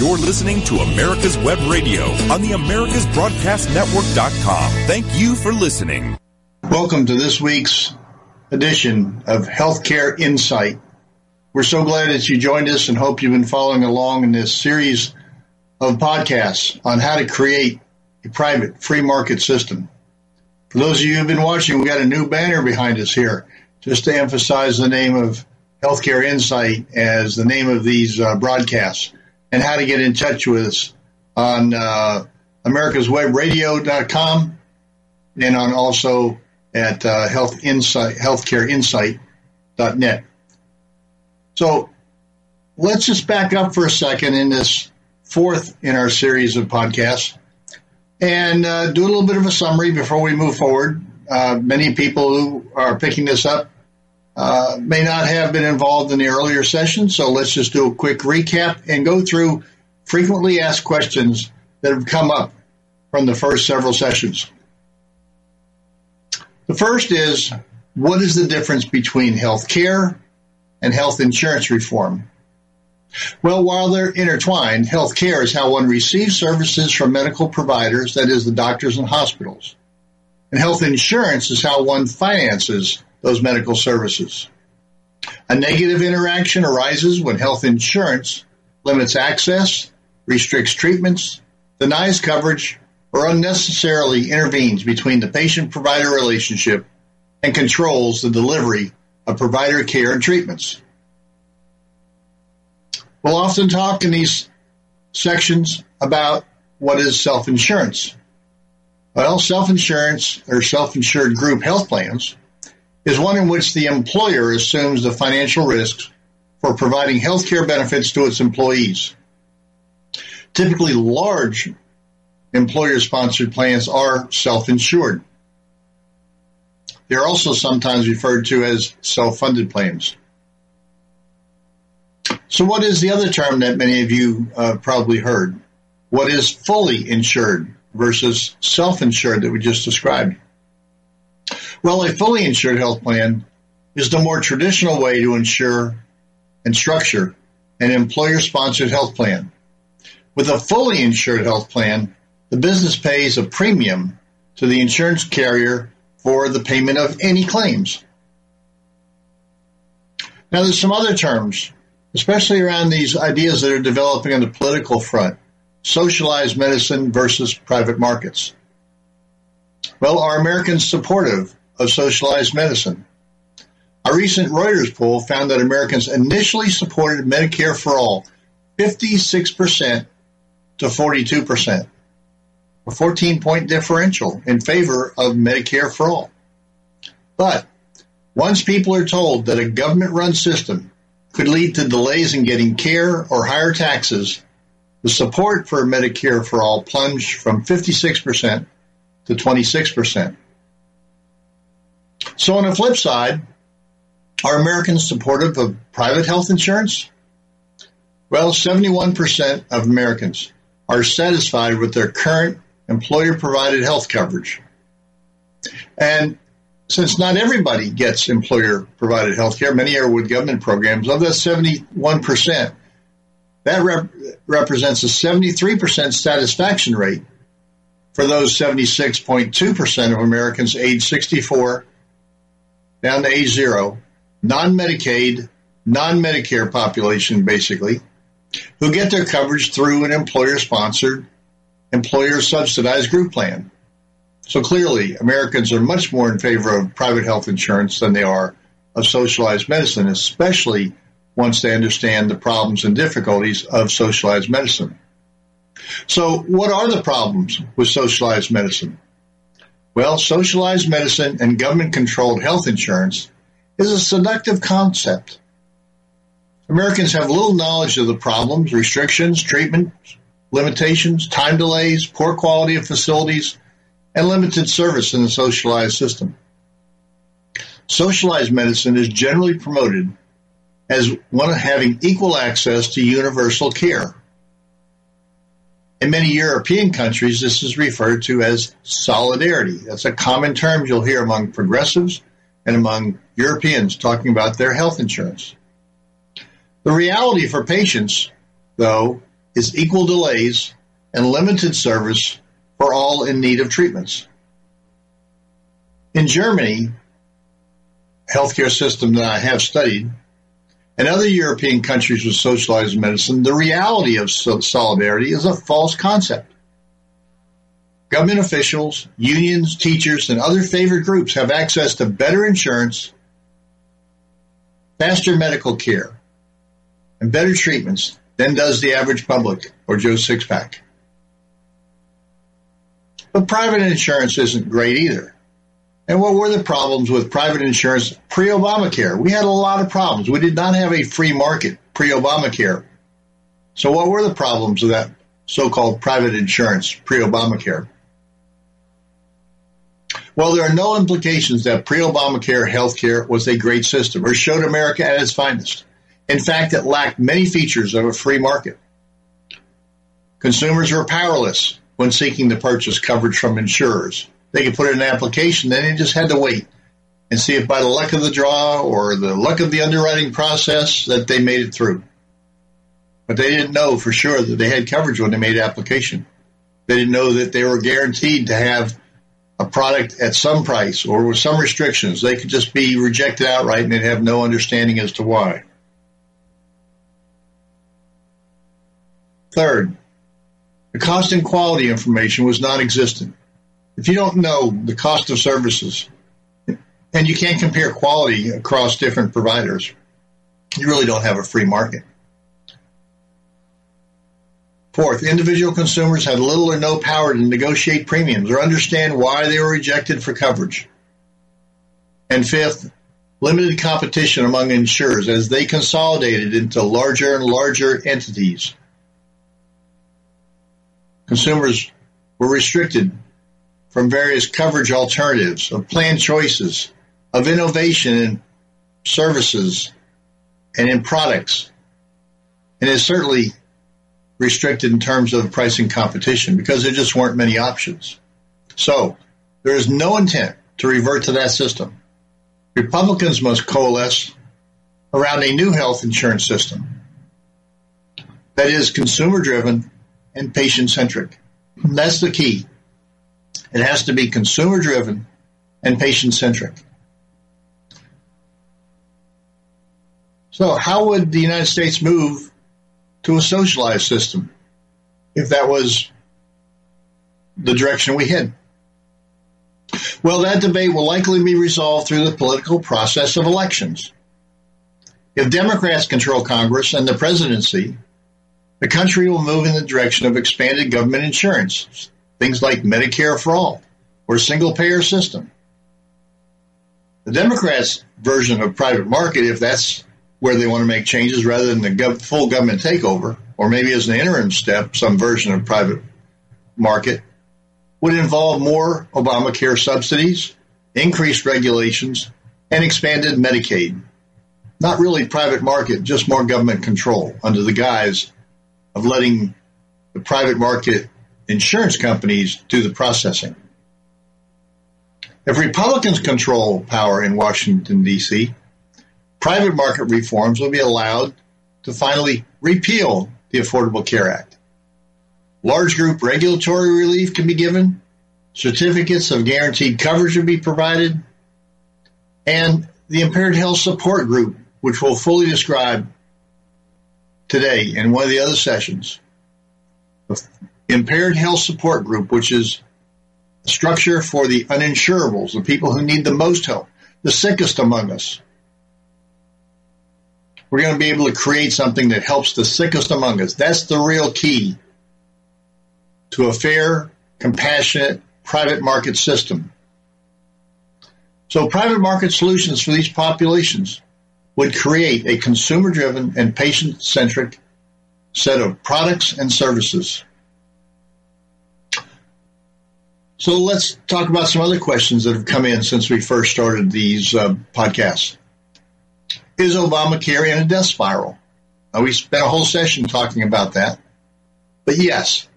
You're listening to America's Web Radio on the AmericasBroadcastNetwork.com. Thank you for listening. Welcome to this week's edition of Healthcare Insight. We're so glad that you joined us and hope you've been following along in this series of podcasts on how to create a private free market system. For those of you who've been watching, we got a new banner behind us here just to emphasize the name of Healthcare Insight as the name of these uh, broadcasts and how to get in touch with us on uh, americaswebradio.com and on also at uh, health insight, healthcareinsight.net. So let's just back up for a second in this fourth in our series of podcasts and uh, do a little bit of a summary before we move forward. Uh, many people who are picking this up uh, may not have been involved in the earlier session, so let's just do a quick recap and go through frequently asked questions that have come up from the first several sessions. The first is what is the difference between health care and health insurance reform? Well, while they're intertwined, health care is how one receives services from medical providers, that is, the doctors and hospitals. And health insurance is how one finances those medical services. A negative interaction arises when health insurance limits access, restricts treatments, denies coverage, or unnecessarily intervenes between the patient provider relationship and controls the delivery of provider care and treatments. We'll often talk in these sections about what is self insurance. Well, self insurance or self insured group health plans is one in which the employer assumes the financial risks for providing health care benefits to its employees. Typically, large employer sponsored plans are self insured. They're also sometimes referred to as self funded plans. So, what is the other term that many of you uh, probably heard? What is fully insured versus self insured that we just described? Well, a fully insured health plan is the more traditional way to insure and structure an employer sponsored health plan. With a fully insured health plan, the business pays a premium to the insurance carrier for the payment of any claims. Now, there's some other terms, especially around these ideas that are developing on the political front socialized medicine versus private markets. Well, are Americans supportive of socialized medicine. A recent Reuters poll found that Americans initially supported Medicare for all 56% to 42%, a 14 point differential in favor of Medicare for all. But once people are told that a government run system could lead to delays in getting care or higher taxes, the support for Medicare for all plunged from 56% to 26%. So, on the flip side, are Americans supportive of private health insurance? Well, 71% of Americans are satisfied with their current employer provided health coverage. And since not everybody gets employer provided health care, many are with government programs. Of that 71%, that rep- represents a 73% satisfaction rate for those 76.2% of Americans age 64 down to age zero, non Medicaid, non Medicare population, basically, who get their coverage through an employer sponsored, employer subsidized group plan. So clearly, Americans are much more in favor of private health insurance than they are of socialized medicine, especially once they understand the problems and difficulties of socialized medicine. So, what are the problems with socialized medicine? Well, socialized medicine and government controlled health insurance is a seductive concept. Americans have little knowledge of the problems, restrictions, treatment, limitations, time delays, poor quality of facilities, and limited service in the socialized system. Socialized medicine is generally promoted as one having equal access to universal care. In many European countries, this is referred to as solidarity. That's a common term you'll hear among progressives and among Europeans talking about their health insurance. The reality for patients, though, is equal delays and limited service for all in need of treatments. In Germany, healthcare system that I have studied, and other European countries with socialized medicine, the reality of solidarity is a false concept. Government officials, unions, teachers, and other favored groups have access to better insurance, faster medical care, and better treatments than does the average public or Joe Sixpack. But private insurance isn't great either. And what were the problems with private insurance pre Obamacare? We had a lot of problems. We did not have a free market pre Obamacare. So, what were the problems of that so called private insurance pre Obamacare? Well, there are no implications that pre Obamacare healthcare was a great system or showed America at its finest. In fact, it lacked many features of a free market. Consumers were powerless when seeking to purchase coverage from insurers. They could put in an application, then they just had to wait and see if by the luck of the draw or the luck of the underwriting process that they made it through. But they didn't know for sure that they had coverage when they made application. They didn't know that they were guaranteed to have a product at some price or with some restrictions. They could just be rejected outright and they'd have no understanding as to why. Third, the cost and quality information was non-existent. If you don't know the cost of services and you can't compare quality across different providers, you really don't have a free market. Fourth, individual consumers had little or no power to negotiate premiums or understand why they were rejected for coverage. And fifth, limited competition among insurers as they consolidated into larger and larger entities consumers were restricted from various coverage alternatives, of plan choices, of innovation in services and in products. And it's certainly restricted in terms of pricing competition because there just weren't many options. So there is no intent to revert to that system. Republicans must coalesce around a new health insurance system that is consumer driven and patient centric. That's the key. It has to be consumer driven and patient centric. So, how would the United States move to a socialized system if that was the direction we head? Well, that debate will likely be resolved through the political process of elections. If Democrats control Congress and the presidency, the country will move in the direction of expanded government insurance, things like Medicare for all or single payer system. The Democrats' version of private market, if that's where they want to make changes rather than the gov- full government takeover, or maybe as an interim step, some version of private market, would involve more Obamacare subsidies, increased regulations, and expanded Medicaid. Not really private market, just more government control under the guise of letting the private market insurance companies do the processing. If Republicans control power in Washington, D.C., private market reforms will be allowed to finally repeal the Affordable Care Act. Large group regulatory relief can be given, certificates of guaranteed coverage will be provided, and the Impaired Health Support Group, which we'll fully describe today in one of the other sessions. Impaired Health Support Group, which is a structure for the uninsurables, the people who need the most help, the sickest among us. We're going to be able to create something that helps the sickest among us. That's the real key to a fair, compassionate, private market system. So private market solutions for these populations would create a consumer driven and patient centric set of products and services. So let's talk about some other questions that have come in since we first started these uh, podcasts. Is Obamacare in a death spiral? Now, we spent a whole session talking about that. But yes,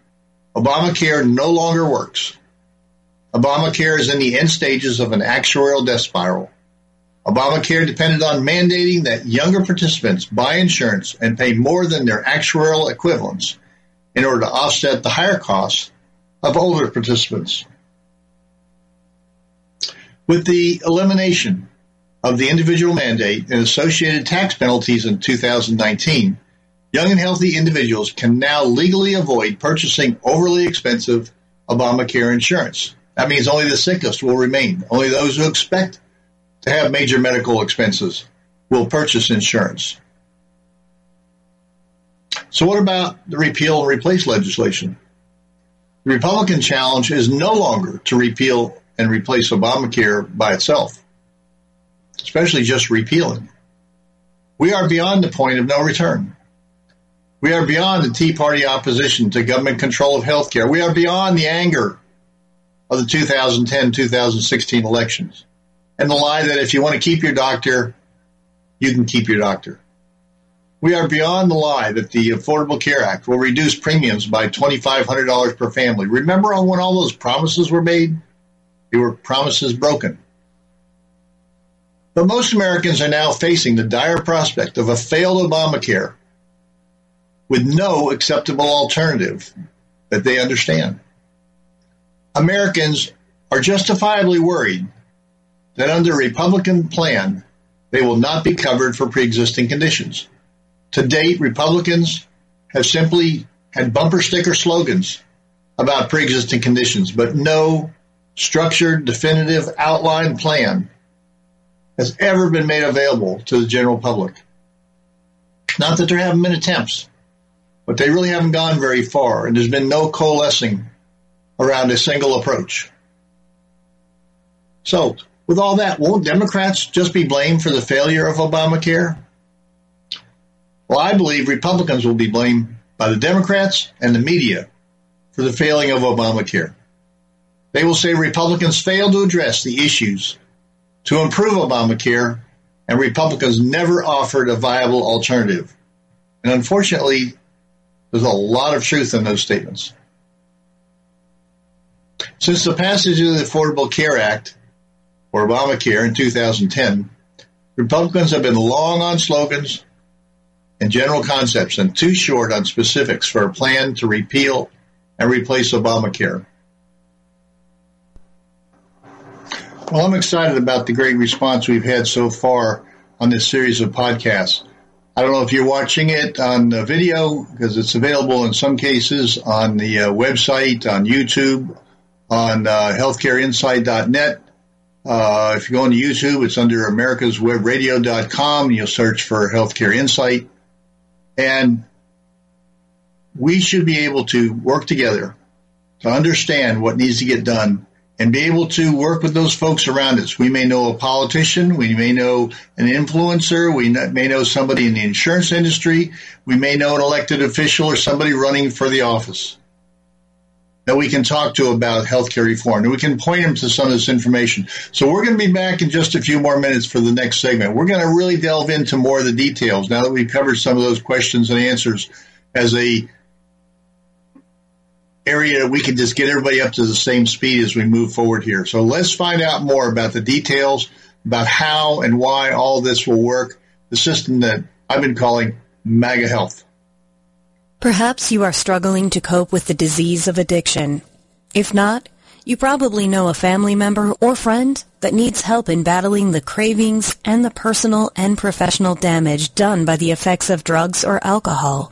Obamacare no longer works. Obamacare is in the end stages of an actuarial death spiral. Obamacare depended on mandating that younger participants buy insurance and pay more than their actuarial equivalents in order to offset the higher costs of older participants. With the elimination of the individual mandate and associated tax penalties in 2019, young and healthy individuals can now legally avoid purchasing overly expensive Obamacare insurance. That means only the sickest will remain. Only those who expect to have major medical expenses will purchase insurance. So, what about the repeal and replace legislation? The Republican challenge is no longer to repeal and replace Obamacare by itself, especially just repealing. We are beyond the point of no return. We are beyond the Tea Party opposition to government control of health care. We are beyond the anger of the 2010 2016 elections and the lie that if you want to keep your doctor, you can keep your doctor. We are beyond the lie that the Affordable Care Act will reduce premiums by $2,500 per family. Remember when all those promises were made? They were promises broken. But most Americans are now facing the dire prospect of a failed Obamacare with no acceptable alternative that they understand. Americans are justifiably worried that under Republican plan, they will not be covered for pre-existing conditions. To date, Republicans have simply had bumper sticker slogans about pre-existing conditions, but no structured, definitive outline plan has ever been made available to the general public. Not that there haven't been attempts, but they really haven't gone very far, and there's been no coalescing around a single approach. So, with all that, won't Democrats just be blamed for the failure of Obamacare? Well, I believe Republicans will be blamed by the Democrats and the media for the failing of Obamacare. They will say Republicans failed to address the issues to improve Obamacare, and Republicans never offered a viable alternative. And unfortunately, there's a lot of truth in those statements. Since the passage of the Affordable Care Act, or Obamacare, in 2010, Republicans have been long on slogans and general concepts and too short on specifics for a plan to repeal and replace Obamacare. Well, I'm excited about the great response we've had so far on this series of podcasts. I don't know if you're watching it on the video because it's available in some cases on the uh, website, on YouTube, on uh, healthcareinsight.net. Uh, if you go on YouTube, it's under americaswebradio.com. You'll search for Healthcare Insight. And we should be able to work together to understand what needs to get done and be able to work with those folks around us. We may know a politician, we may know an influencer, we may know somebody in the insurance industry, we may know an elected official or somebody running for the office that we can talk to about healthcare reform and we can point them to some of this information. So we're going to be back in just a few more minutes for the next segment. We're going to really delve into more of the details now that we've covered some of those questions and answers as a area we can just get everybody up to the same speed as we move forward here. So let's find out more about the details about how and why all this will work. The system that I've been calling MAGA Health. Perhaps you are struggling to cope with the disease of addiction. If not, you probably know a family member or friend that needs help in battling the cravings and the personal and professional damage done by the effects of drugs or alcohol.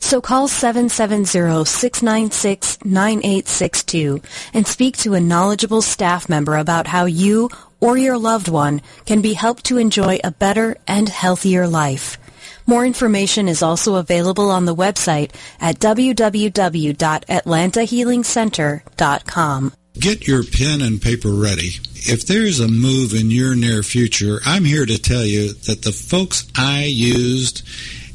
So call 770-696-9862 and speak to a knowledgeable staff member about how you or your loved one can be helped to enjoy a better and healthier life. More information is also available on the website at www.atlantahealingcenter.com. Get your pen and paper ready. If there's a move in your near future, I'm here to tell you that the folks I used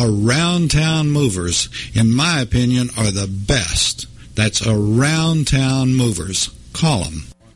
around town movers, in my opinion, are the best. That's around town movers. Call them.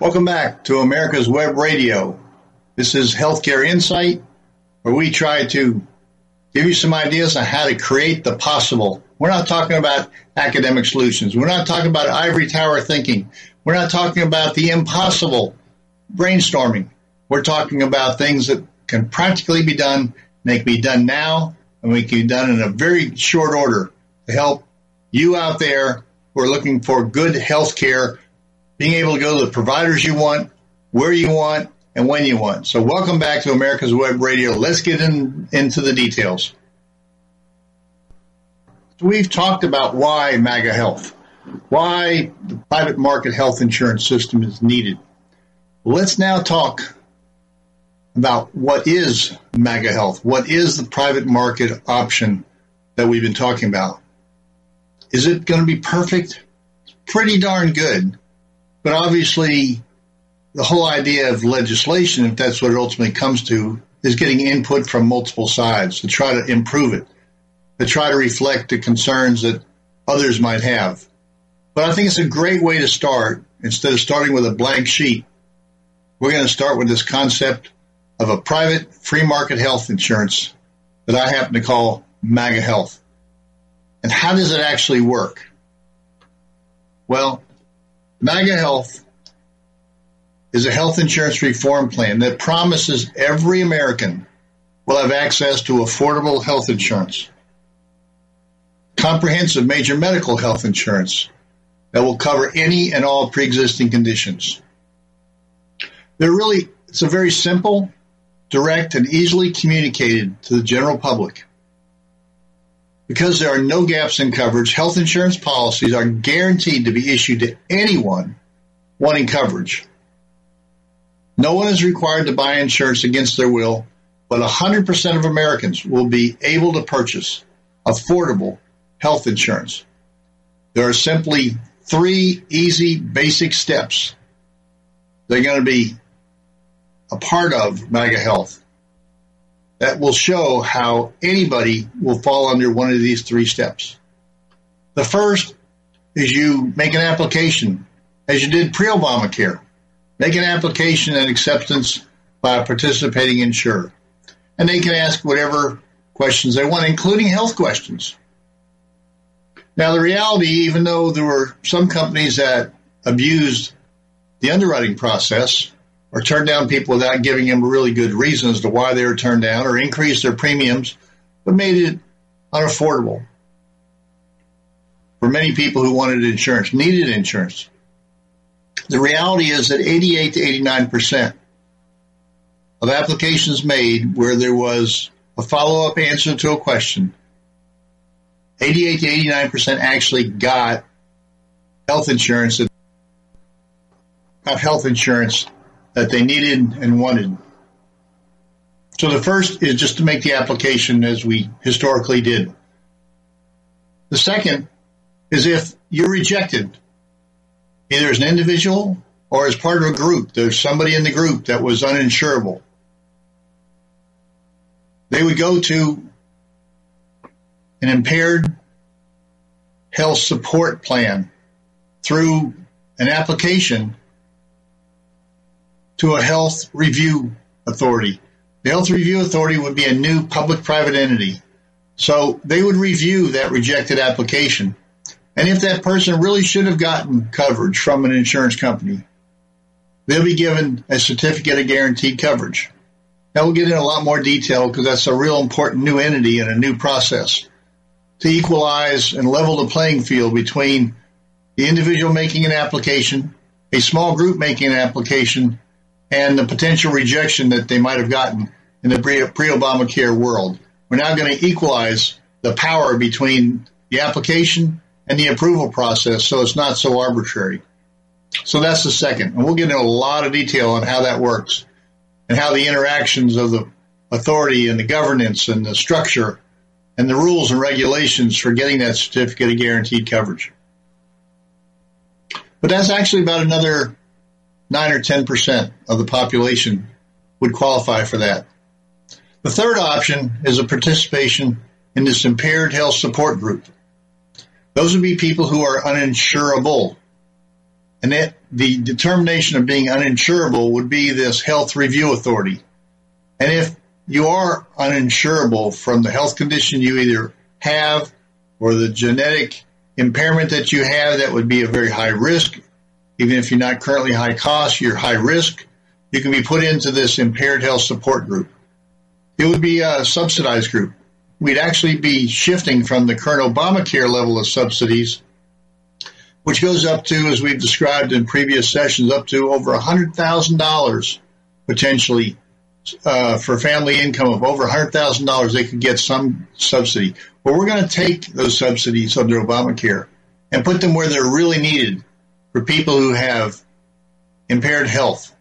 Welcome back to America's Web Radio. This is Healthcare Insight, where we try to give you some ideas on how to create the possible. We're not talking about academic solutions. We're not talking about ivory tower thinking. We're not talking about the impossible brainstorming. We're talking about things that can practically be done, they can be done now, and we can be done in a very short order to help you out there who are looking for good health care being able to go to the providers you want, where you want, and when you want. So welcome back to America's Web Radio. Let's get in, into the details. We've talked about why MAGA Health, why the private market health insurance system is needed. Let's now talk about what is MAGA Health. What is the private market option that we've been talking about? Is it going to be perfect? Pretty darn good. But obviously, the whole idea of legislation, if that's what it ultimately comes to, is getting input from multiple sides to try to improve it, to try to reflect the concerns that others might have. But I think it's a great way to start. Instead of starting with a blank sheet, we're going to start with this concept of a private free market health insurance that I happen to call MAGA Health. And how does it actually work? Well, MAGA Health is a health insurance reform plan that promises every American will have access to affordable health insurance, comprehensive major medical health insurance that will cover any and all pre-existing conditions. They're really, it's a very simple, direct, and easily communicated to the general public. Because there are no gaps in coverage, health insurance policies are guaranteed to be issued to anyone wanting coverage. No one is required to buy insurance against their will, but 100% of Americans will be able to purchase affordable health insurance. There are simply three easy, basic steps they're going to be a part of MAGA Health that will show how anybody will fall under one of these three steps. The first is you make an application as you did pre-Obamacare. Make an application and acceptance by a participating insurer. And they can ask whatever questions they want, including health questions. Now, the reality, even though there were some companies that abused the underwriting process, or turn down people without giving them really good reasons as to why they were turned down or increase their premiums, but made it unaffordable for many people who wanted insurance, needed insurance. The reality is that 88 to 89 percent of applications made where there was a follow-up answer to a question, 88 to 89 percent actually got health insurance, got health insurance that they needed and wanted. So the first is just to make the application as we historically did. The second is if you're rejected, either as an individual or as part of a group. There's somebody in the group that was uninsurable. They would go to an impaired health support plan through an application to a health review authority. The health review authority would be a new public private entity. So they would review that rejected application. And if that person really should have gotten coverage from an insurance company, they'll be given a certificate of guaranteed coverage. Now we'll get into a lot more detail because that's a real important new entity and a new process to equalize and level the playing field between the individual making an application, a small group making an application, and the potential rejection that they might have gotten in the pre-Obamacare world. We're now going to equalize the power between the application and the approval process so it's not so arbitrary. So that's the second. And we'll get into a lot of detail on how that works and how the interactions of the authority and the governance and the structure and the rules and regulations for getting that certificate of guaranteed coverage. But that's actually about another 9 or 10% of the population would qualify for that. The third option is a participation in this impaired health support group. Those would be people who are uninsurable. And that the determination of being uninsurable would be this health review authority. And if you are uninsurable from the health condition you either have or the genetic impairment that you have that would be a very high risk. Even if you're not currently high cost, you're high risk. You can be put into this impaired health support group. It would be a subsidized group. We'd actually be shifting from the current Obamacare level of subsidies, which goes up to, as we've described in previous sessions, up to over $100,000 potentially uh, for family income of over $100,000, they could get some subsidy. But we're going to take those subsidies under Obamacare and put them where they're really needed for people who have impaired health.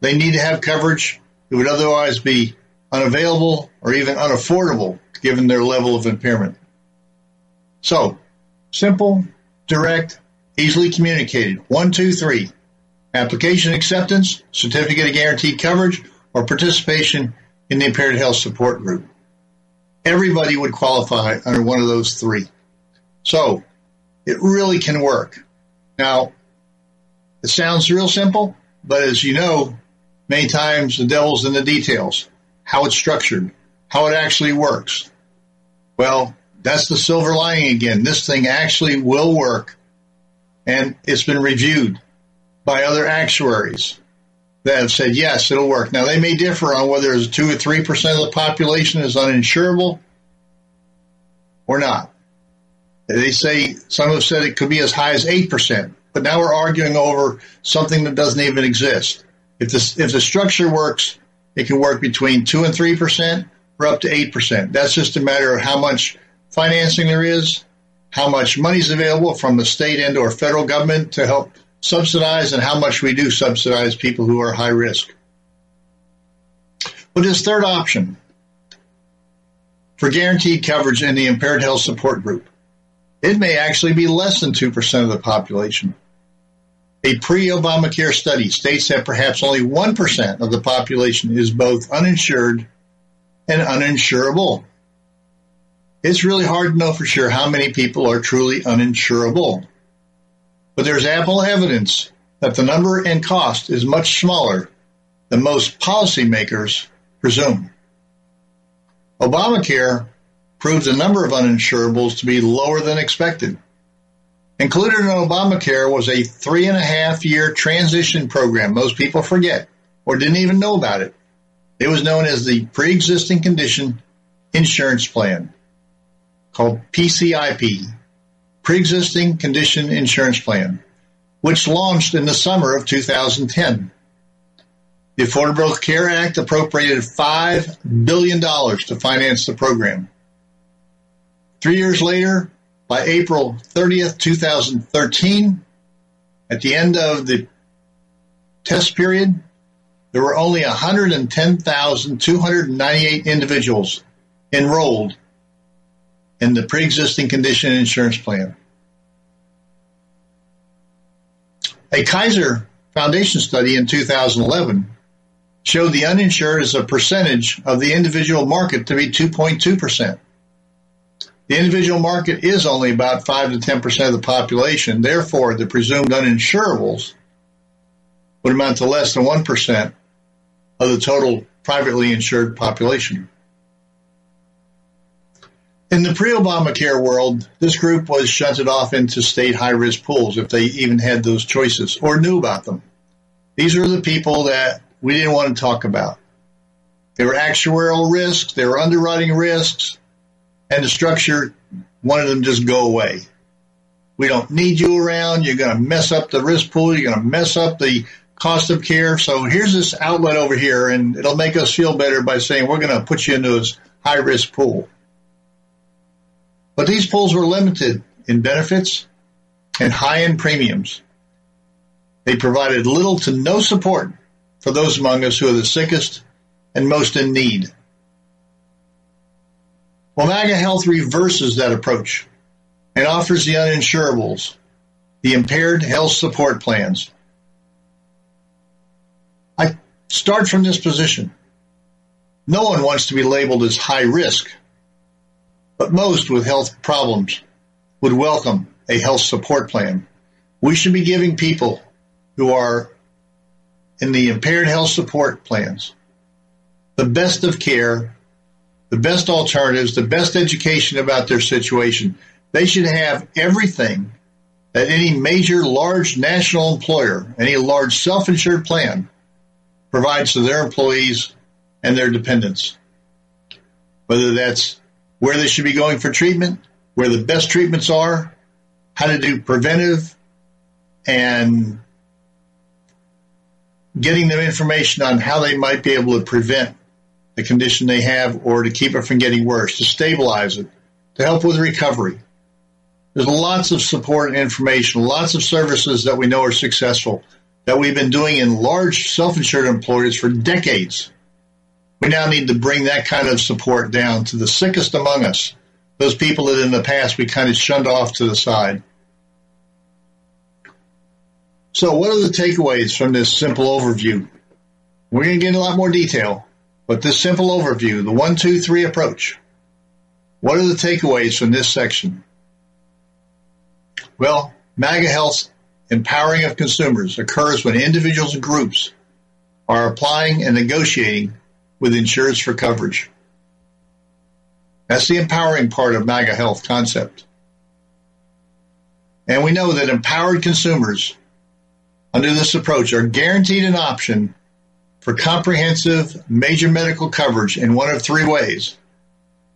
They need to have coverage that would otherwise be unavailable or even unaffordable given their level of impairment. So, simple, direct, easily communicated. One, two, three. Application acceptance, certificate of guaranteed coverage, or participation in the impaired health support group. Everybody would qualify under one of those three. So it really can work. Now, it sounds real simple, but as you know, many times the devil's in the details, how it's structured, how it actually works. Well, that's the silver lining again. This thing actually will work and it's been reviewed by other actuaries that have said, yes, it'll work. Now, they may differ on whether it's 2 or 3% of the population is uninsurable or not. They say, some have said it could be as high as 8%, but now we're arguing over something that doesn't even exist. If, if the structure works, it can work between 2 and 3% or up to 8%. That's just a matter of how much financing there is, how much money is available from the state and or federal government to help subsidize and how much we do subsidize people who are high risk. But third option for guaranteed coverage in the impaired health support group, it may actually be less than 2% of the population. A pre-Obamacare study states that perhaps only 1% of the population is both uninsured and uninsurable. It's really hard to know for sure how many people are truly uninsurable but there's ample evidence that the number and cost is much smaller than most policymakers presume. Obamacare proved the number of uninsurables to be lower than expected. Included in Obamacare was a three and a half year transition program most people forget or didn't even know about it. It was known as the Pre-Existing Condition Insurance Plan, called PCIP, pre-existing condition insurance plan, which launched in the summer of 2010. The Affordable Care Act appropriated $5 billion to finance the program. Three years later, by April 30th, 2013, at the end of the test period, there were only 110,298 individuals enrolled in the pre-existing condition insurance plan. A Kaiser Foundation study in 2011 showed the uninsured as a percentage of the individual market to be 2.2%. The individual market is only about 5 to 10% of the population. Therefore, the presumed uninsurables would amount to less than 1% of the total privately insured population. In the pre-Obamacare world, this group was shunted off into state high-risk pools if they even had those choices or knew about them. These are the people that we didn't want to talk about. They were actuarial risks, they were underwriting risks, and the structure wanted them just go away. We don't need you around. You're going to mess up the risk pool. You're going to mess up the cost of care. So here's this outlet over here, and it'll make us feel better by saying we're going to put you into this high risk pool. But these pools were limited in benefits and high in premiums. They provided little to no support for those among us who are the sickest and most in need. MAGA Health reverses that approach and offers the uninsurables, the impaired health support plans. I start from this position. No one wants to be labeled as high risk, but most with health problems would welcome a health support plan. We should be giving people who are in the impaired health support plans the best of care the best alternatives, the best education about their situation. They should have everything that any major large national employer, any large self-insured plan provides to their employees and their dependents. Whether that's where they should be going for treatment, where the best treatments are, how to do preventive and getting them information on how they might be able to prevent the condition they have or to keep it from getting worse, to stabilize it, to help with recovery. There's lots of support and information, lots of services that we know are successful that we've been doing in large self-insured employers for decades. We now need to bring that kind of support down to the sickest among us, those people that in the past we kind of shunned off to the side. So what are the takeaways from this simple overview? We're going to get a lot more detail, but this simple overview, the one, two, three approach, what are the takeaways from this section? Well, MAGA Health's empowering of consumers occurs when individuals and groups are applying and negotiating with insurers for coverage. That's the empowering part of MAGA Health concept. And we know that empowered consumers under this approach are guaranteed an option for comprehensive major medical coverage in one of three ways.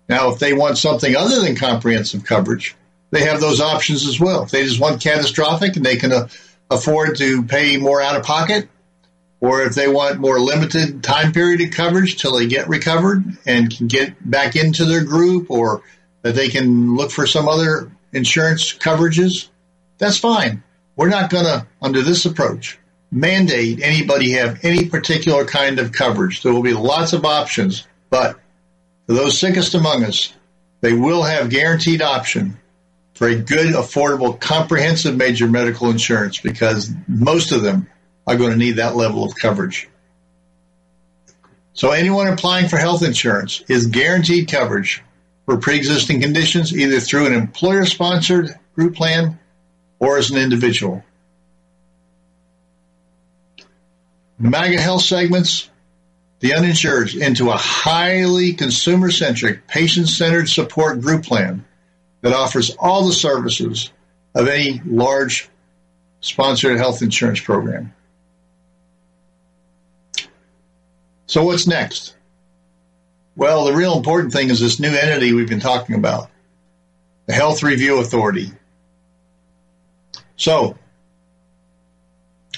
Now, if they want something other than comprehensive coverage, they have those options as well. If they just want catastrophic and they can uh, afford to pay more out of pocket, or if they want more limited time period of coverage till they get recovered and can get back into their group, or that they can look for some other insurance coverages, that's fine. We're not going to, under this approach, mandate anybody have any particular kind of coverage. There will be lots of options, but for those sickest among us, they will have guaranteed option for a good, affordable, comprehensive major medical insurance because most of them are going to need that level of coverage. So anyone applying for health insurance is guaranteed coverage for pre-existing conditions either through an employer sponsored group plan or as an individual. the MAGA health segments the uninsured into a highly consumer centric, patient centered support group plan that offers all the services of any large sponsored health insurance program. So, what's next? Well, the real important thing is this new entity we've been talking about the Health Review Authority. So,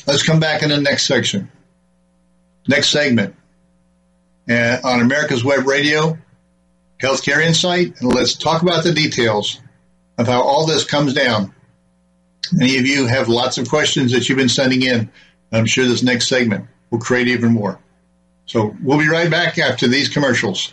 let's come back in the next section next segment uh, on America's Web Radio, Healthcare Insight, and let's talk about the details of how all this comes down. Many of you have lots of questions that you've been sending in. I'm sure this next segment will create even more. So we'll be right back after these commercials.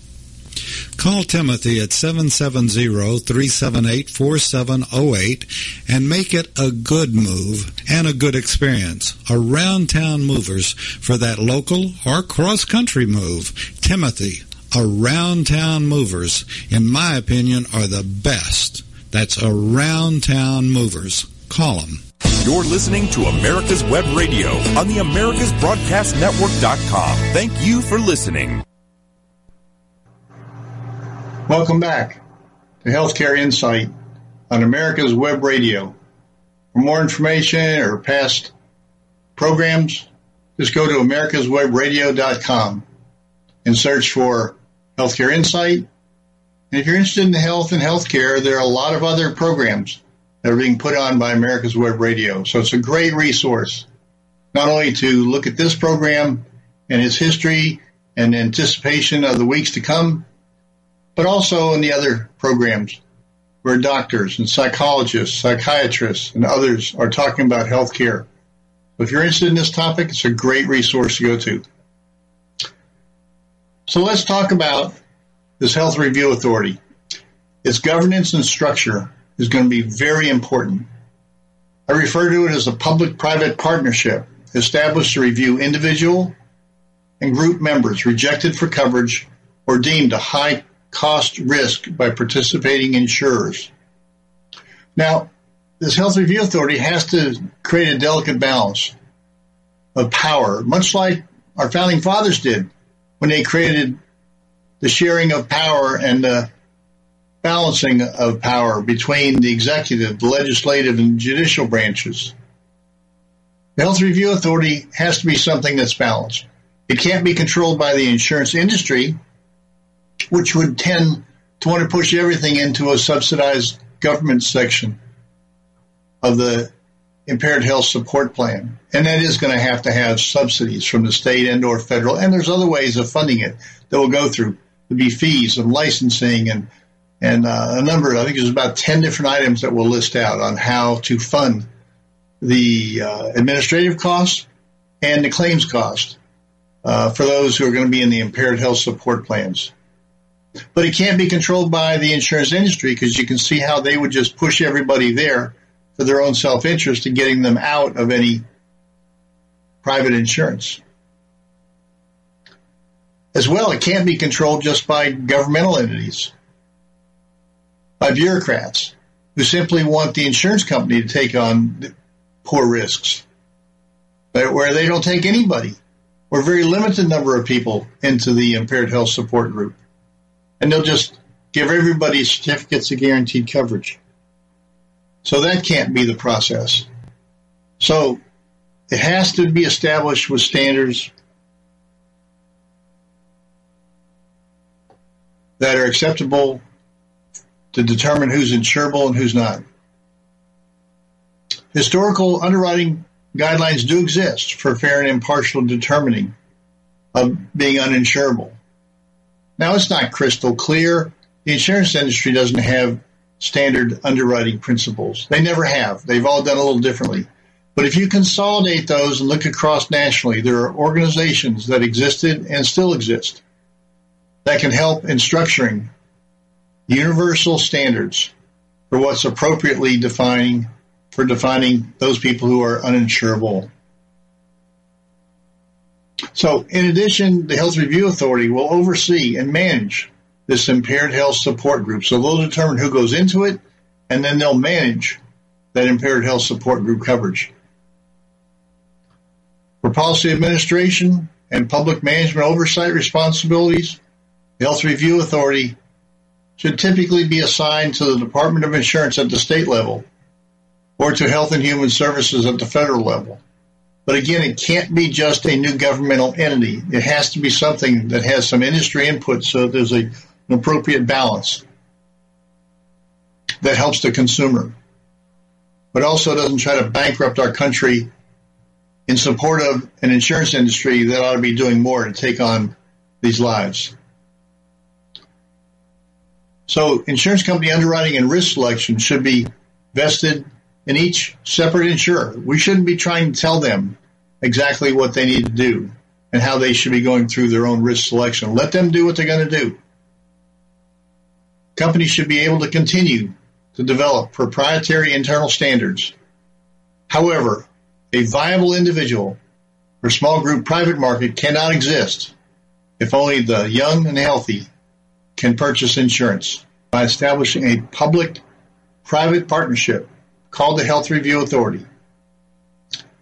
Call Timothy at 770-378-4708 and make it a good move and a good experience. Around town movers for that local or cross country move. Timothy, around town movers, in my opinion, are the best. That's around town movers. Call them. You're listening to America's Web Radio on the AmericasBroadcastNetwork.com. Thank you for listening. Welcome back to Healthcare Insight on America's Web Radio. For more information or past programs, just go to americaswebradio.com and search for Healthcare Insight. And if you're interested in health and healthcare, there are a lot of other programs that are being put on by America's Web Radio. So it's a great resource, not only to look at this program and its history and anticipation of the weeks to come, but also in the other programs where doctors and psychologists, psychiatrists, and others are talking about healthcare. If you're interested in this topic, it's a great resource to go to. So let's talk about this Health Review Authority. Its governance and structure is going to be very important. I refer to it as a public private partnership established to review individual and group members rejected for coverage or deemed a high cost risk by participating insurers. Now, this Health Review Authority has to create a delicate balance of power, much like our founding fathers did when they created the sharing of power and the balancing of power between the executive, the legislative, and judicial branches. The Health Review Authority has to be something that's balanced. It can't be controlled by the insurance industry which would tend to want to push everything into a subsidized government section of the impaired health support plan. And that is going to have to have subsidies from the state and or federal. And there's other ways of funding it that will go through. There'll be fees and licensing and, and uh, a number, I think there's about 10 different items that we'll list out on how to fund the uh, administrative costs and the claims cost uh, for those who are going to be in the impaired health support plans but it can't be controlled by the insurance industry because you can see how they would just push everybody there for their own self interest in getting them out of any private insurance. As well, it can't be controlled just by governmental entities, by bureaucrats who simply want the insurance company to take on poor risks, where they don't take anybody or very limited number of people into the impaired health support group and they'll just give everybody certificates of guaranteed coverage. So that can't be the process. So it has to be established with standards that are acceptable to determine who's insurable and who's not. Historical underwriting guidelines do exist for fair and impartial determining of being uninsurable. Now, it's not crystal clear. The insurance industry doesn't have standard underwriting principles. They never have. They've all done a little differently. But if you consolidate those and look across nationally, there are organizations that existed and still exist that can help in structuring universal standards for what's appropriately defining for defining those people who are uninsurable. So, in addition, the Health Review Authority will oversee and manage this impaired health support group. So they'll determine who goes into it, and then they'll manage that impaired health support group coverage. For policy administration and public management oversight responsibilities, the Health Review Authority should typically be assigned to the Department of Insurance at the state level or to Health and Human Services at the federal level. But again, it can't be just a new governmental entity. It has to be something that has some industry input so there's a, an appropriate balance that helps the consumer, but also doesn't try to bankrupt our country in support of an insurance industry that ought to be doing more to take on these lives. So insurance company underwriting and risk selection should be vested in each separate insurer. We shouldn't be trying to tell them exactly what they need to do and how they should be going through their own risk selection. Let them do what they're going to do. Companies should be able to continue to develop proprietary internal standards. However, a viable individual or small group private market cannot exist if only the young and healthy can purchase insurance by establishing a public private partnership called the Health Review Authority.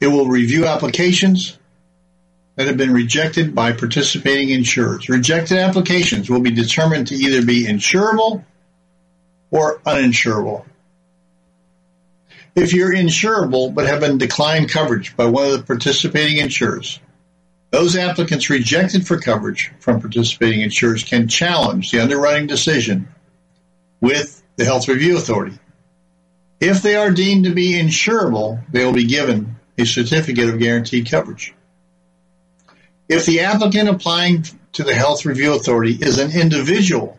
It will review applications that have been rejected by participating insurers. Rejected applications will be determined to either be insurable or uninsurable. If you're insurable but have been declined coverage by one of the participating insurers, those applicants rejected for coverage from participating insurers can challenge the underwriting decision with the Health Review Authority. If they are deemed to be insurable, they will be given a certificate of guaranteed coverage. If the applicant applying to the Health Review Authority is an individual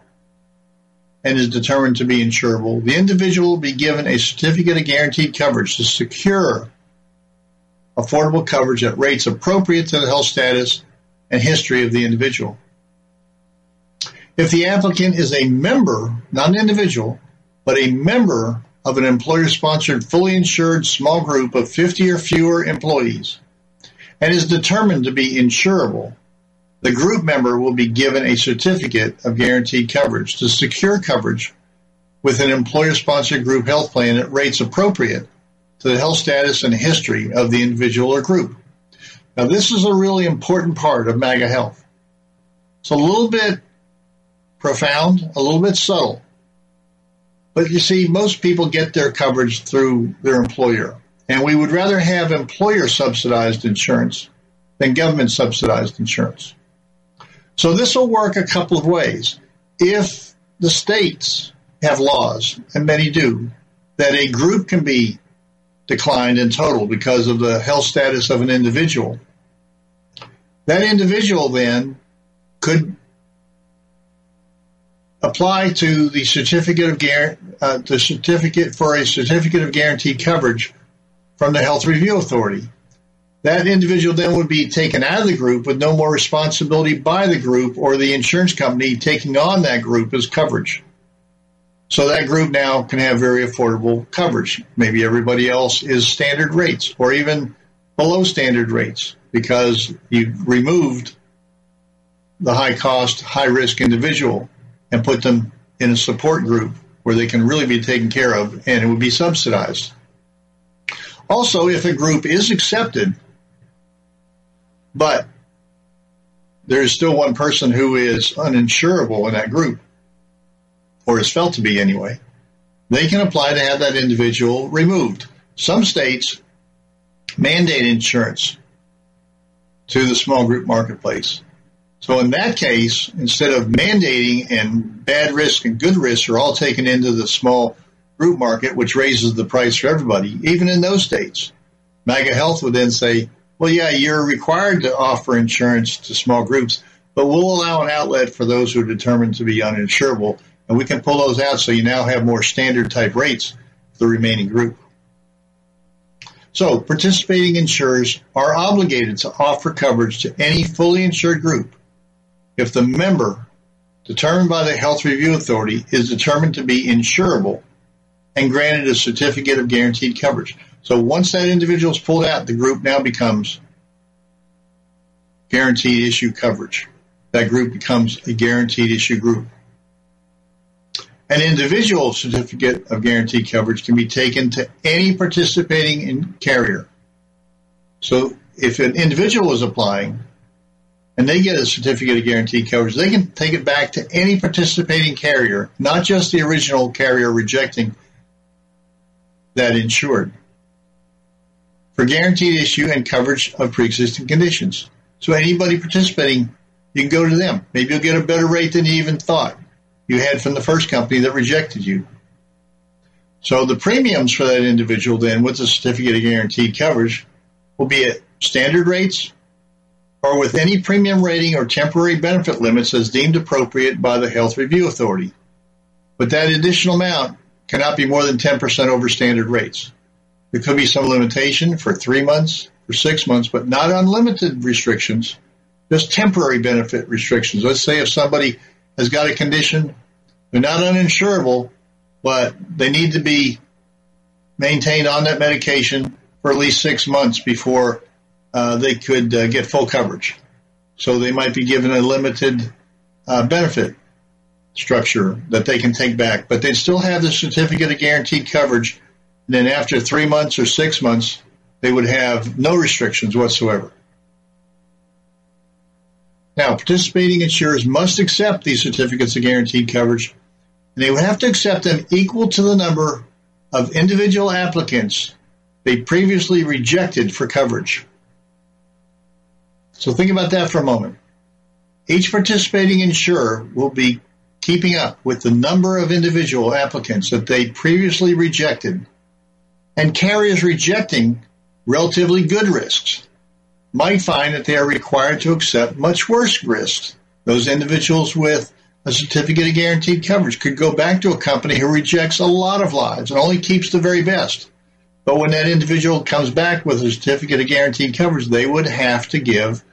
and is determined to be insurable, the individual will be given a certificate of guaranteed coverage to secure affordable coverage at rates appropriate to the health status and history of the individual. If the applicant is a member, not an individual, but a member of an employer sponsored fully insured small group of 50 or fewer employees and is determined to be insurable, the group member will be given a certificate of guaranteed coverage to secure coverage with an employer sponsored group health plan at rates appropriate to the health status and history of the individual or group. Now, this is a really important part of MAGA Health. It's a little bit profound, a little bit subtle. But you see, most people get their coverage through their employer. And we would rather have employer subsidized insurance than government subsidized insurance. So this will work a couple of ways. If the states have laws, and many do, that a group can be declined in total because of the health status of an individual, that individual then could apply to the certificate of uh, the certificate for a certificate of guaranteed coverage from the Health Review Authority. That individual then would be taken out of the group with no more responsibility by the group or the insurance company taking on that group as coverage. So that group now can have very affordable coverage. Maybe everybody else is standard rates or even below standard rates because you've removed the high cost, high risk individual and put them in a support group where they can really be taken care of and it would be subsidized. Also, if a group is accepted, but there is still one person who is uninsurable in that group, or is felt to be anyway, they can apply to have that individual removed. Some states mandate insurance to the small group marketplace. So in that case, instead of mandating and bad risk and good risk are all taken into the small group market, which raises the price for everybody, even in those states, MAGA Health would then say, well, yeah, you're required to offer insurance to small groups, but we'll allow an outlet for those who are determined to be uninsurable, and we can pull those out so you now have more standard type rates for the remaining group. So participating insurers are obligated to offer coverage to any fully insured group if the member determined by the Health Review Authority is determined to be insurable and granted a certificate of guaranteed coverage. So once that individual is pulled out, the group now becomes guaranteed issue coverage. That group becomes a guaranteed issue group. An individual certificate of guaranteed coverage can be taken to any participating carrier. So if an individual is applying and they get a certificate of guaranteed coverage, they can take it back to any participating carrier, not just the original carrier rejecting that insured for guaranteed issue and coverage of pre-existing conditions. So anybody participating, you can go to them. Maybe you'll get a better rate than you even thought you had from the first company that rejected you. So the premiums for that individual then with the certificate of guaranteed coverage will be at standard rates or with any premium rating or temporary benefit limits as deemed appropriate by the Health Review Authority. But that additional amount cannot be more than 10% over standard rates. There could be some limitation for three months, for six months, but not unlimited restrictions, just temporary benefit restrictions. Let's say if somebody has got a condition, they're not uninsurable, but they need to be maintained on that medication for at least six months before uh, they could uh, get full coverage. So they might be given a limited uh, benefit structure that they can take back, but they'd still have the certificate of guaranteed coverage. And then after three months or six months, they would have no restrictions whatsoever. Now, participating insurers must accept these certificates of guaranteed coverage, and they would have to accept them equal to the number of individual applicants they previously rejected for coverage. So think about that for a moment. Each participating insurer will be keeping up with the number of individual applicants that they previously rejected, and carriers rejecting relatively good risks might find that they are required to accept much worse risks. Those individuals with a certificate of guaranteed coverage could go back to a company who rejects a lot of lives and only keeps the very best. But when that individual comes back with a certificate of guaranteed coverage, they would have to give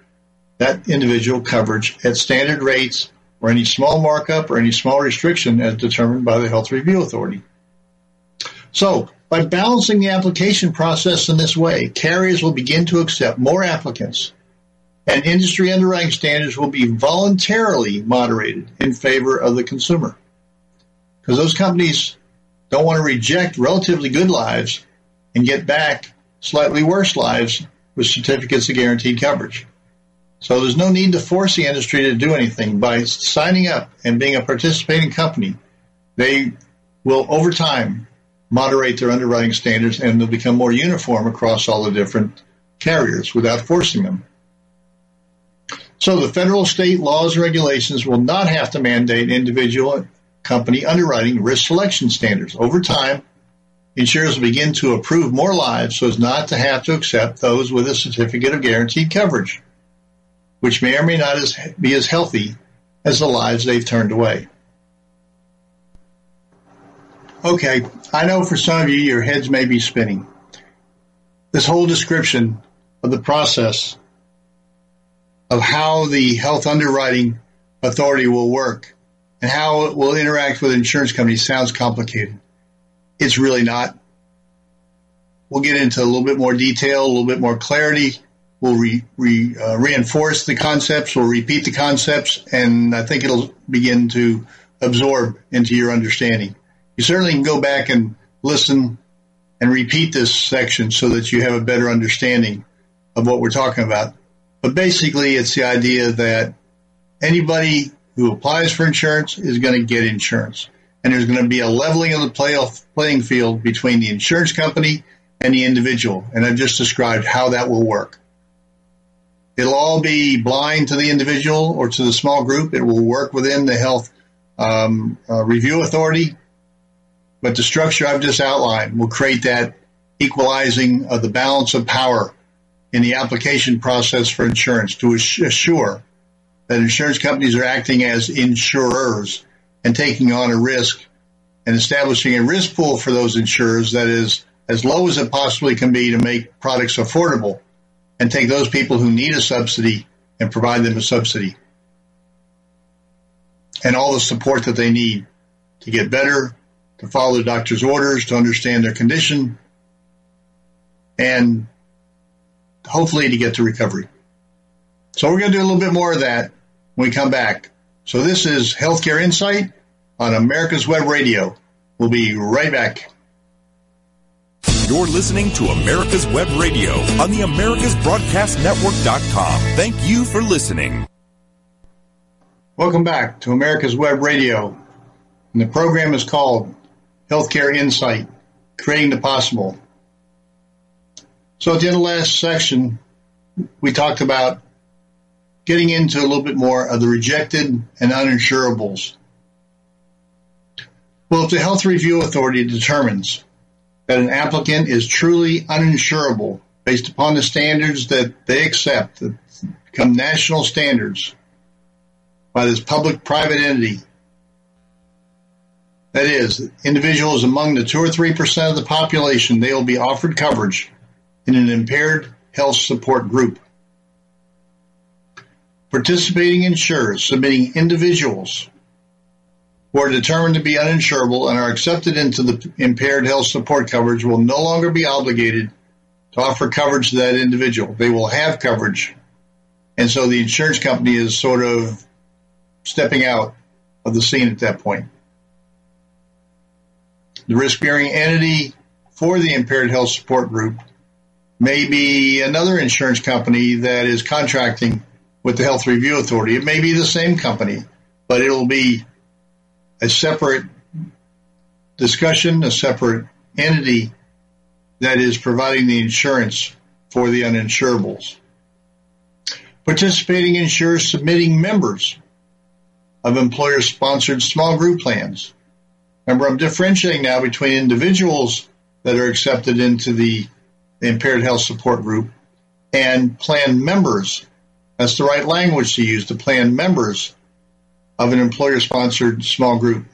that individual coverage at standard rates or any small markup or any small restriction as determined by the Health Review Authority. So, by balancing the application process in this way, carriers will begin to accept more applicants, and industry underwriting standards will be voluntarily moderated in favor of the consumer. Because those companies don't want to reject relatively good lives and get back slightly worse lives with certificates of guaranteed coverage. So there's no need to force the industry to do anything. By signing up and being a participating company, they will over time moderate their underwriting standards and they'll become more uniform across all the different carriers without forcing them. So the federal state laws and regulations will not have to mandate individual company underwriting risk selection standards. Over time, insurers will begin to approve more lives so as not to have to accept those with a certificate of guaranteed coverage, which may or may not be as healthy as the lives they've turned away. Okay, I know for some of you, your heads may be spinning. This whole description of the process of how the health underwriting authority will work and how it will interact with insurance companies sounds complicated. It's really not. We'll get into a little bit more detail, a little bit more clarity. We'll re, re, uh, reinforce the concepts. We'll repeat the concepts, and I think it'll begin to absorb into your understanding you certainly can go back and listen and repeat this section so that you have a better understanding of what we're talking about. But basically, it's the idea that anybody who applies for insurance is going to get insurance. And there's going to be a leveling of the play playing field between the insurance company and the individual. And I've just described how that will work. It'll all be blind to the individual or to the small group. It will work within the health um, uh, review authority but the structure I've just outlined will create that equalizing of the balance of power in the application process for insurance to assure that insurance companies are acting as insurers and taking on a risk and establishing a risk pool for those insurers that is as low as it possibly can be to make products affordable and take those people who need a subsidy and provide them a subsidy and all the support that they need to get better to follow the doctor's orders, to understand their condition, and hopefully to get to recovery. So we're going to do a little bit more of that when we come back. So this is Healthcare Insight, on America's Web Radio. We'll be right back. You're listening to America's Web Radio on the AmericasBroadcastNetwork.com. Thank you for listening. Welcome back to America's Web Radio. And the program is called Healthcare Insight, Creating the Possible. So at the end of the last section, we talked about getting into a little bit more of the rejected and uninsurables. Well, if the Health Review Authority determines that an applicant is truly uninsurable based upon the standards that they accept that become national standards by this public private entity, that is, individuals among the 2 or 3% of the population, they will be offered coverage in an impaired health support group. Participating insurers submitting individuals who are determined to be uninsurable and are accepted into the impaired health support coverage will no longer be obligated to offer coverage to that individual. They will have coverage. And so the insurance company is sort of stepping out of the scene at that point. The risk bearing entity for the impaired health support group may be another insurance company that is contracting with the Health Review Authority. It may be the same company, but it'll be a separate discussion, a separate entity that is providing the insurance for the uninsurables. Participating insurers submitting members of employer sponsored small group plans. Remember, I'm differentiating now between individuals that are accepted into the impaired health support group and plan members. That's the right language to use, the plan members of an employer sponsored small group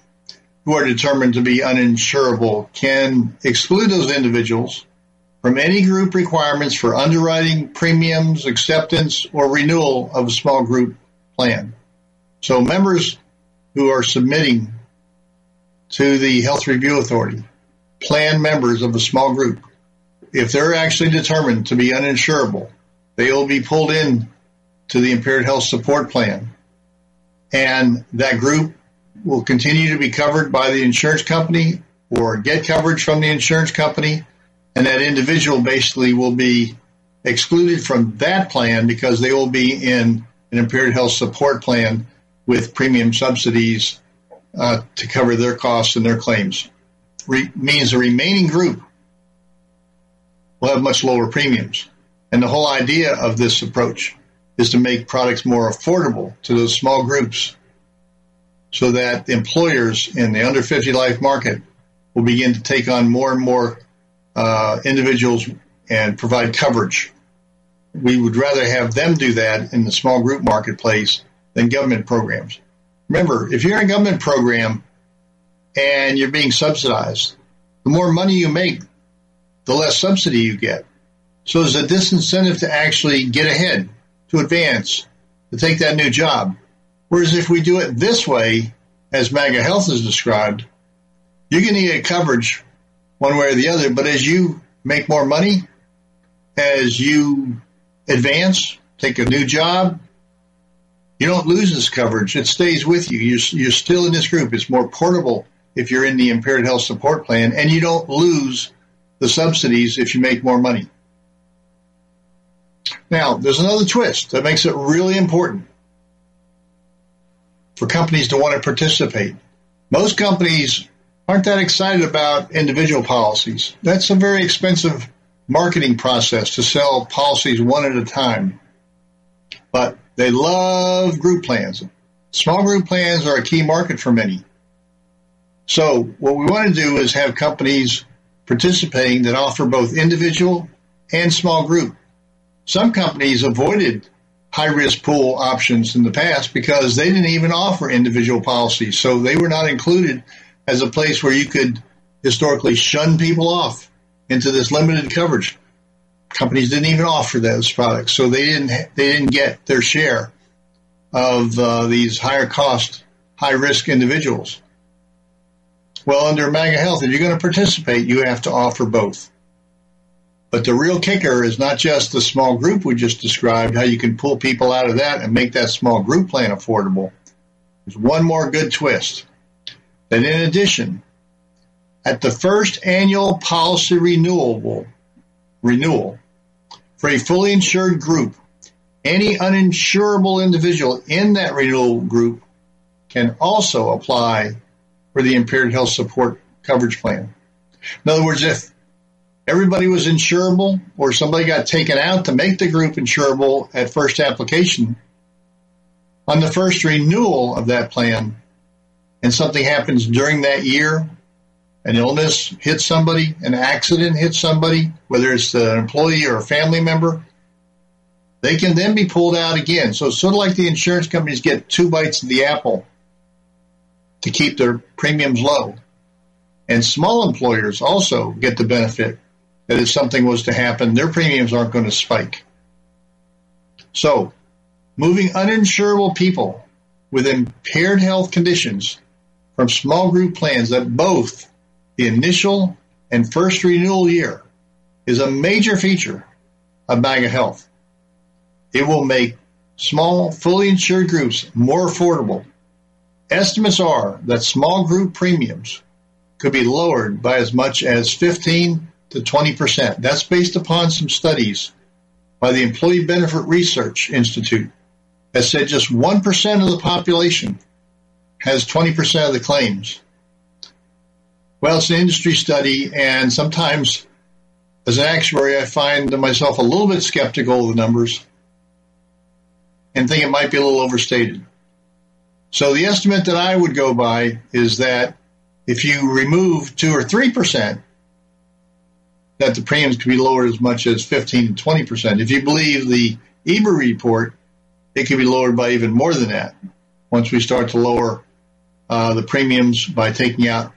who are determined to be uninsurable can exclude those individuals from any group requirements for underwriting, premiums, acceptance, or renewal of a small group plan. So members who are submitting to the Health Review Authority, plan members of a small group, if they're actually determined to be uninsurable, they will be pulled in to the impaired health support plan and that group will continue to be covered by the insurance company or get coverage from the insurance company, and that individual basically will be excluded from that plan because they will be in an impaired health support plan with premium subsidies uh, to cover their costs and their claims. Re- means the remaining group will have much lower premiums. And the whole idea of this approach is to make products more affordable to those small groups so that employers in the under 50 life market will begin to take on more and more uh, individuals and provide coverage. We would rather have them do that in the small group marketplace than government programs. Remember, if you're in a government program and you're being subsidized, the more money you make, the less subsidy you get. So there's a disincentive to actually get ahead to advance, to take that new job. Whereas if we do it this way, as MAGA Health is described, you're going to get coverage one way or the other. But as you make more money, as you advance, take a new job, you don't lose this coverage. It stays with you. You're, you're still in this group. It's more portable if you're in the impaired health support plan, and you don't lose the subsidies if you make more money. Now, there's another twist that makes it really important for companies to want to participate. Most companies aren't that excited about individual policies. That's a very expensive marketing process to sell policies one at a time. But they love group plans. Small group plans are a key market for many. So what we want to do is have companies participating that offer both individual and small group some companies avoided high risk pool options in the past because they didn't even offer individual policies. So they were not included as a place where you could historically shun people off into this limited coverage. Companies didn't even offer those products, so they didn't they didn't get their share of uh, these higher cost, high risk individuals. Well, under MAGA Health, if you're going to participate, you have to offer both. But the real kicker is not just the small group we just described, how you can pull people out of that and make that small group plan affordable. There's one more good twist. that in addition, at the first annual policy renewable renewal for a fully insured group, any uninsurable individual in that renewal group can also apply for the impaired health support coverage plan. In other words, if everybody was insurable or somebody got taken out to make the group insurable at first application, on the first renewal of that plan, and something happens during that year, an illness hits somebody, an accident hits somebody, whether it's an employee or a family member, they can then be pulled out again. So it's sort of like the insurance companies get two bites of the apple to keep their premiums low. And small employers also get the benefit that if something was to happen, their premiums aren't going to spike. So, moving uninsurable people with impaired health conditions from small group plans that both the initial and first renewal year is a major feature of MAGA Health. It will make small, fully insured groups more affordable. Estimates are that small group premiums could be lowered by as much as 15 to 20%. That's based upon some studies by the Employee Benefit Research Institute that said just 1% of the population has 20% of the claims. Well, it's an industry study, and sometimes as an actuary, I find myself a little bit skeptical of the numbers and think it might be a little overstated. So the estimate that I would go by is that if you remove two or three percent, that the premiums could be lowered as much as 15 to 20 percent. If you believe the EBRI report, it could be lowered by even more than that once we start to lower uh, the premiums by taking out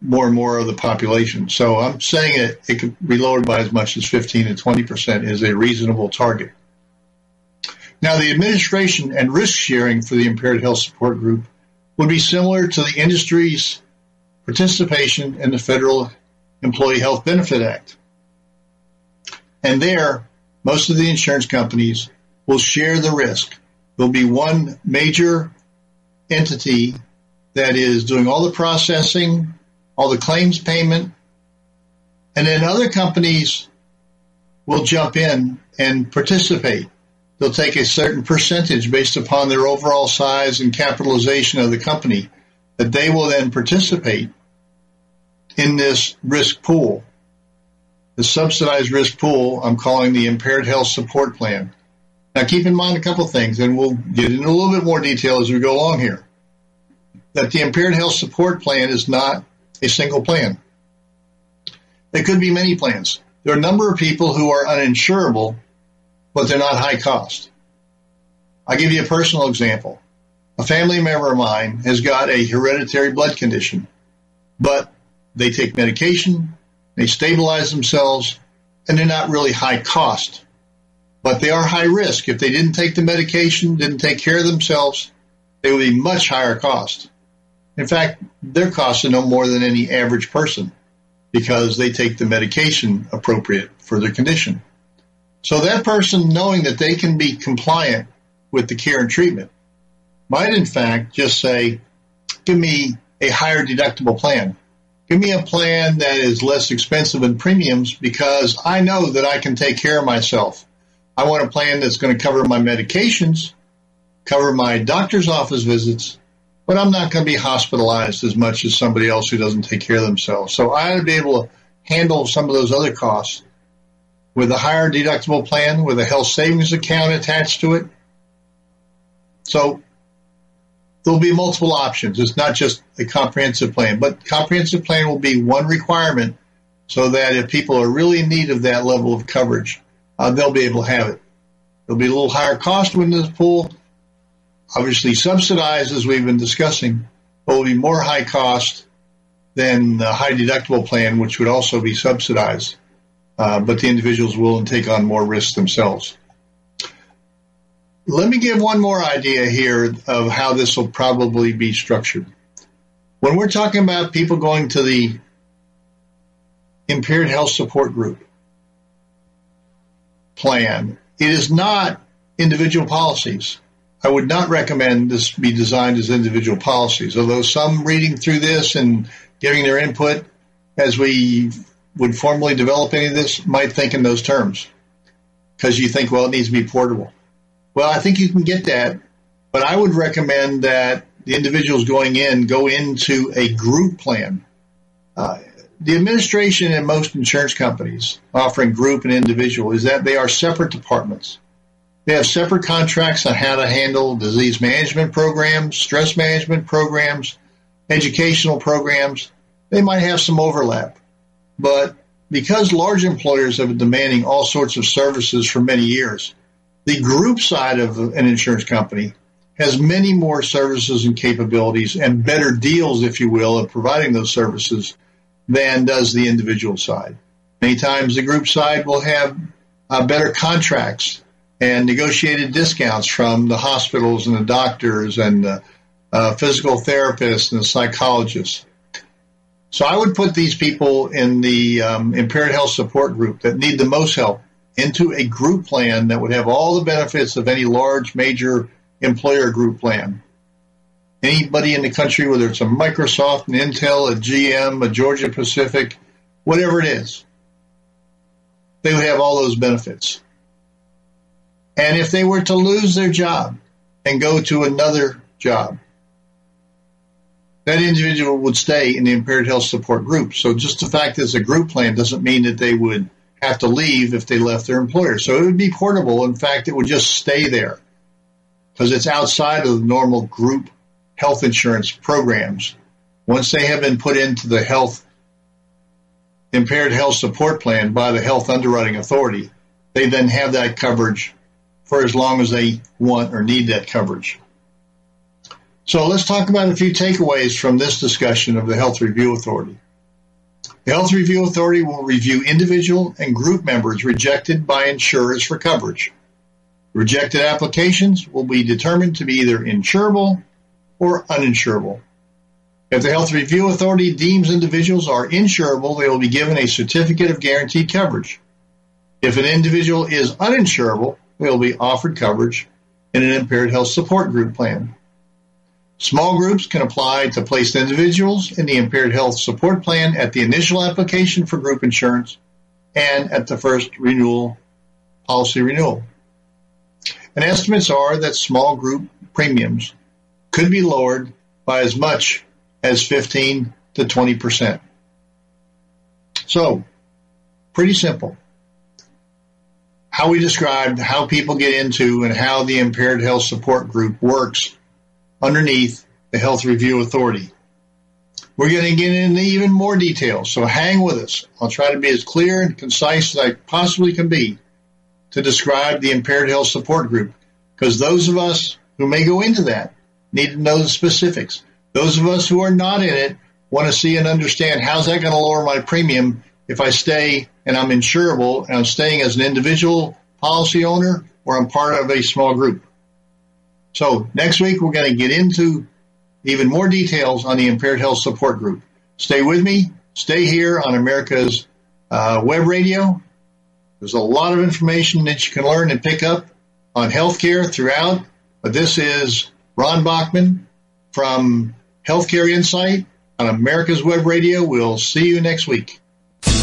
more and more of the population. So I'm saying it, it could be lowered by as much as 15 to 20 percent is a reasonable target. Now, the administration and risk sharing for the impaired health support group would be similar to the industry's participation in the Federal Employee Health Benefit Act. And there, most of the insurance companies will share the risk. There'll be one major entity that is doing all the processing, all the claims payment, and then other companies will jump in and participate they'll take a certain percentage based upon their overall size and capitalization of the company that they will then participate in this risk pool. The subsidized risk pool, I'm calling the impaired health support plan. Now keep in mind a couple things and we'll get into a little bit more detail as we go along here. That the impaired health support plan is not a single plan. There could be many plans. There are a number of people who are uninsurable but they're not high cost. I'll give you a personal example. A family member of mine has got a hereditary blood condition, but they take medication, they stabilize themselves, and they're not really high cost. But they are high risk. If they didn't take the medication, didn't take care of themselves, they would be much higher cost. In fact, their costs are no more than any average person because they take the medication appropriate for their condition. So that person, knowing that they can be compliant with the care and treatment, might in fact just say, give me a higher deductible plan. Give me a plan that is less expensive in premiums because I know that I can take care of myself. I want a plan that's going to cover my medications, cover my doctor's office visits, but I'm not going to be hospitalized as much as somebody else who doesn't take care of themselves. So I ought to be able to handle some of those other costs with a higher deductible plan with a health savings account attached to it. So there'll be multiple options. It's not just a comprehensive plan, but comprehensive plan will be one requirement so that if people are really in need of that level of coverage, uh, they'll be able to have it. There'll be a little higher cost within this pool, obviously subsidized as we've been discussing, but will be more high cost than the high deductible plan, which would also be subsidized uh, but the individuals will take on more risks themselves. Let me give one more idea here of how this will probably be structured. When we're talking about people going to the impaired health support group plan, it is not individual policies. I would not recommend this be designed as individual policies, although some reading through this and giving their input as we would formally develop any of this might think in those terms because you think, well, it needs to be portable. Well, I think you can get that, but I would recommend that the individuals going in go into a group plan. Uh, the administration in most insurance companies offering group and individual is that they are separate departments. They have separate contracts on how to handle disease management programs, stress management programs, educational programs. They might have some overlap, but because large employers have been demanding all sorts of services for many years, the group side of an insurance company has many more services and capabilities and better deals, if you will, of providing those services than does the individual side. Many times the group side will have uh, better contracts and negotiated discounts from the hospitals and the doctors and the uh, physical therapists and the psychologists. So I would put these people in the um, impaired health support group that need the most help into a group plan that would have all the benefits of any large major employer group plan. Anybody in the country, whether it's a Microsoft, an Intel, a GM, a Georgia Pacific, whatever it is, they would have all those benefits. And if they were to lose their job and go to another job, that individual would stay in the impaired health support group. So just the fact that it's a group plan doesn't mean that they would have to leave if they left their employer. So it would be portable. In fact, it would just stay there because it's outside of the normal group health insurance programs. Once they have been put into the health impaired health support plan by the health underwriting authority, they then have that coverage for as long as they want or need that coverage. So let's talk about a few takeaways from this discussion of the Health Review Authority. The Health Review Authority will review individual and group members rejected by insurers for coverage. Rejected applications will be determined to be either insurable or uninsurable. If the Health Review Authority deems individuals are insurable, they will be given a certificate of guaranteed coverage. If an individual is uninsurable, they will be offered coverage in an impaired health support group plan. Small groups can apply to place individuals in the impaired health support plan at the initial application for group insurance and at the first renewal policy renewal. And estimates are that small group premiums could be lowered by as much as 15 to 20 percent. So, pretty simple. How we described how people get into and how the impaired health support group works underneath the Health Review Authority. We're going to get into even more details, so hang with us. I'll try to be as clear and concise as I possibly can be to describe the Impaired Health Support Group, because those of us who may go into that need to know the specifics. Those of us who are not in it want to see and understand how's that going to lower my premium if I stay and I'm insurable and I'm staying as an individual policy owner or I'm part of a small group. So next week we're going to get into even more details on the Impaired Health Support Group. Stay with me. Stay here on America's uh, web radio. There's a lot of information that you can learn and pick up on healthcare throughout. But this is Ron Bachman from Healthcare Insight on America's Web Radio. We'll see you next week.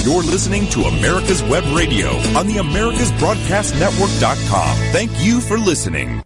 You're listening to America's Web Radio on the AmericasBroadcastNetwork.com. Thank you for listening.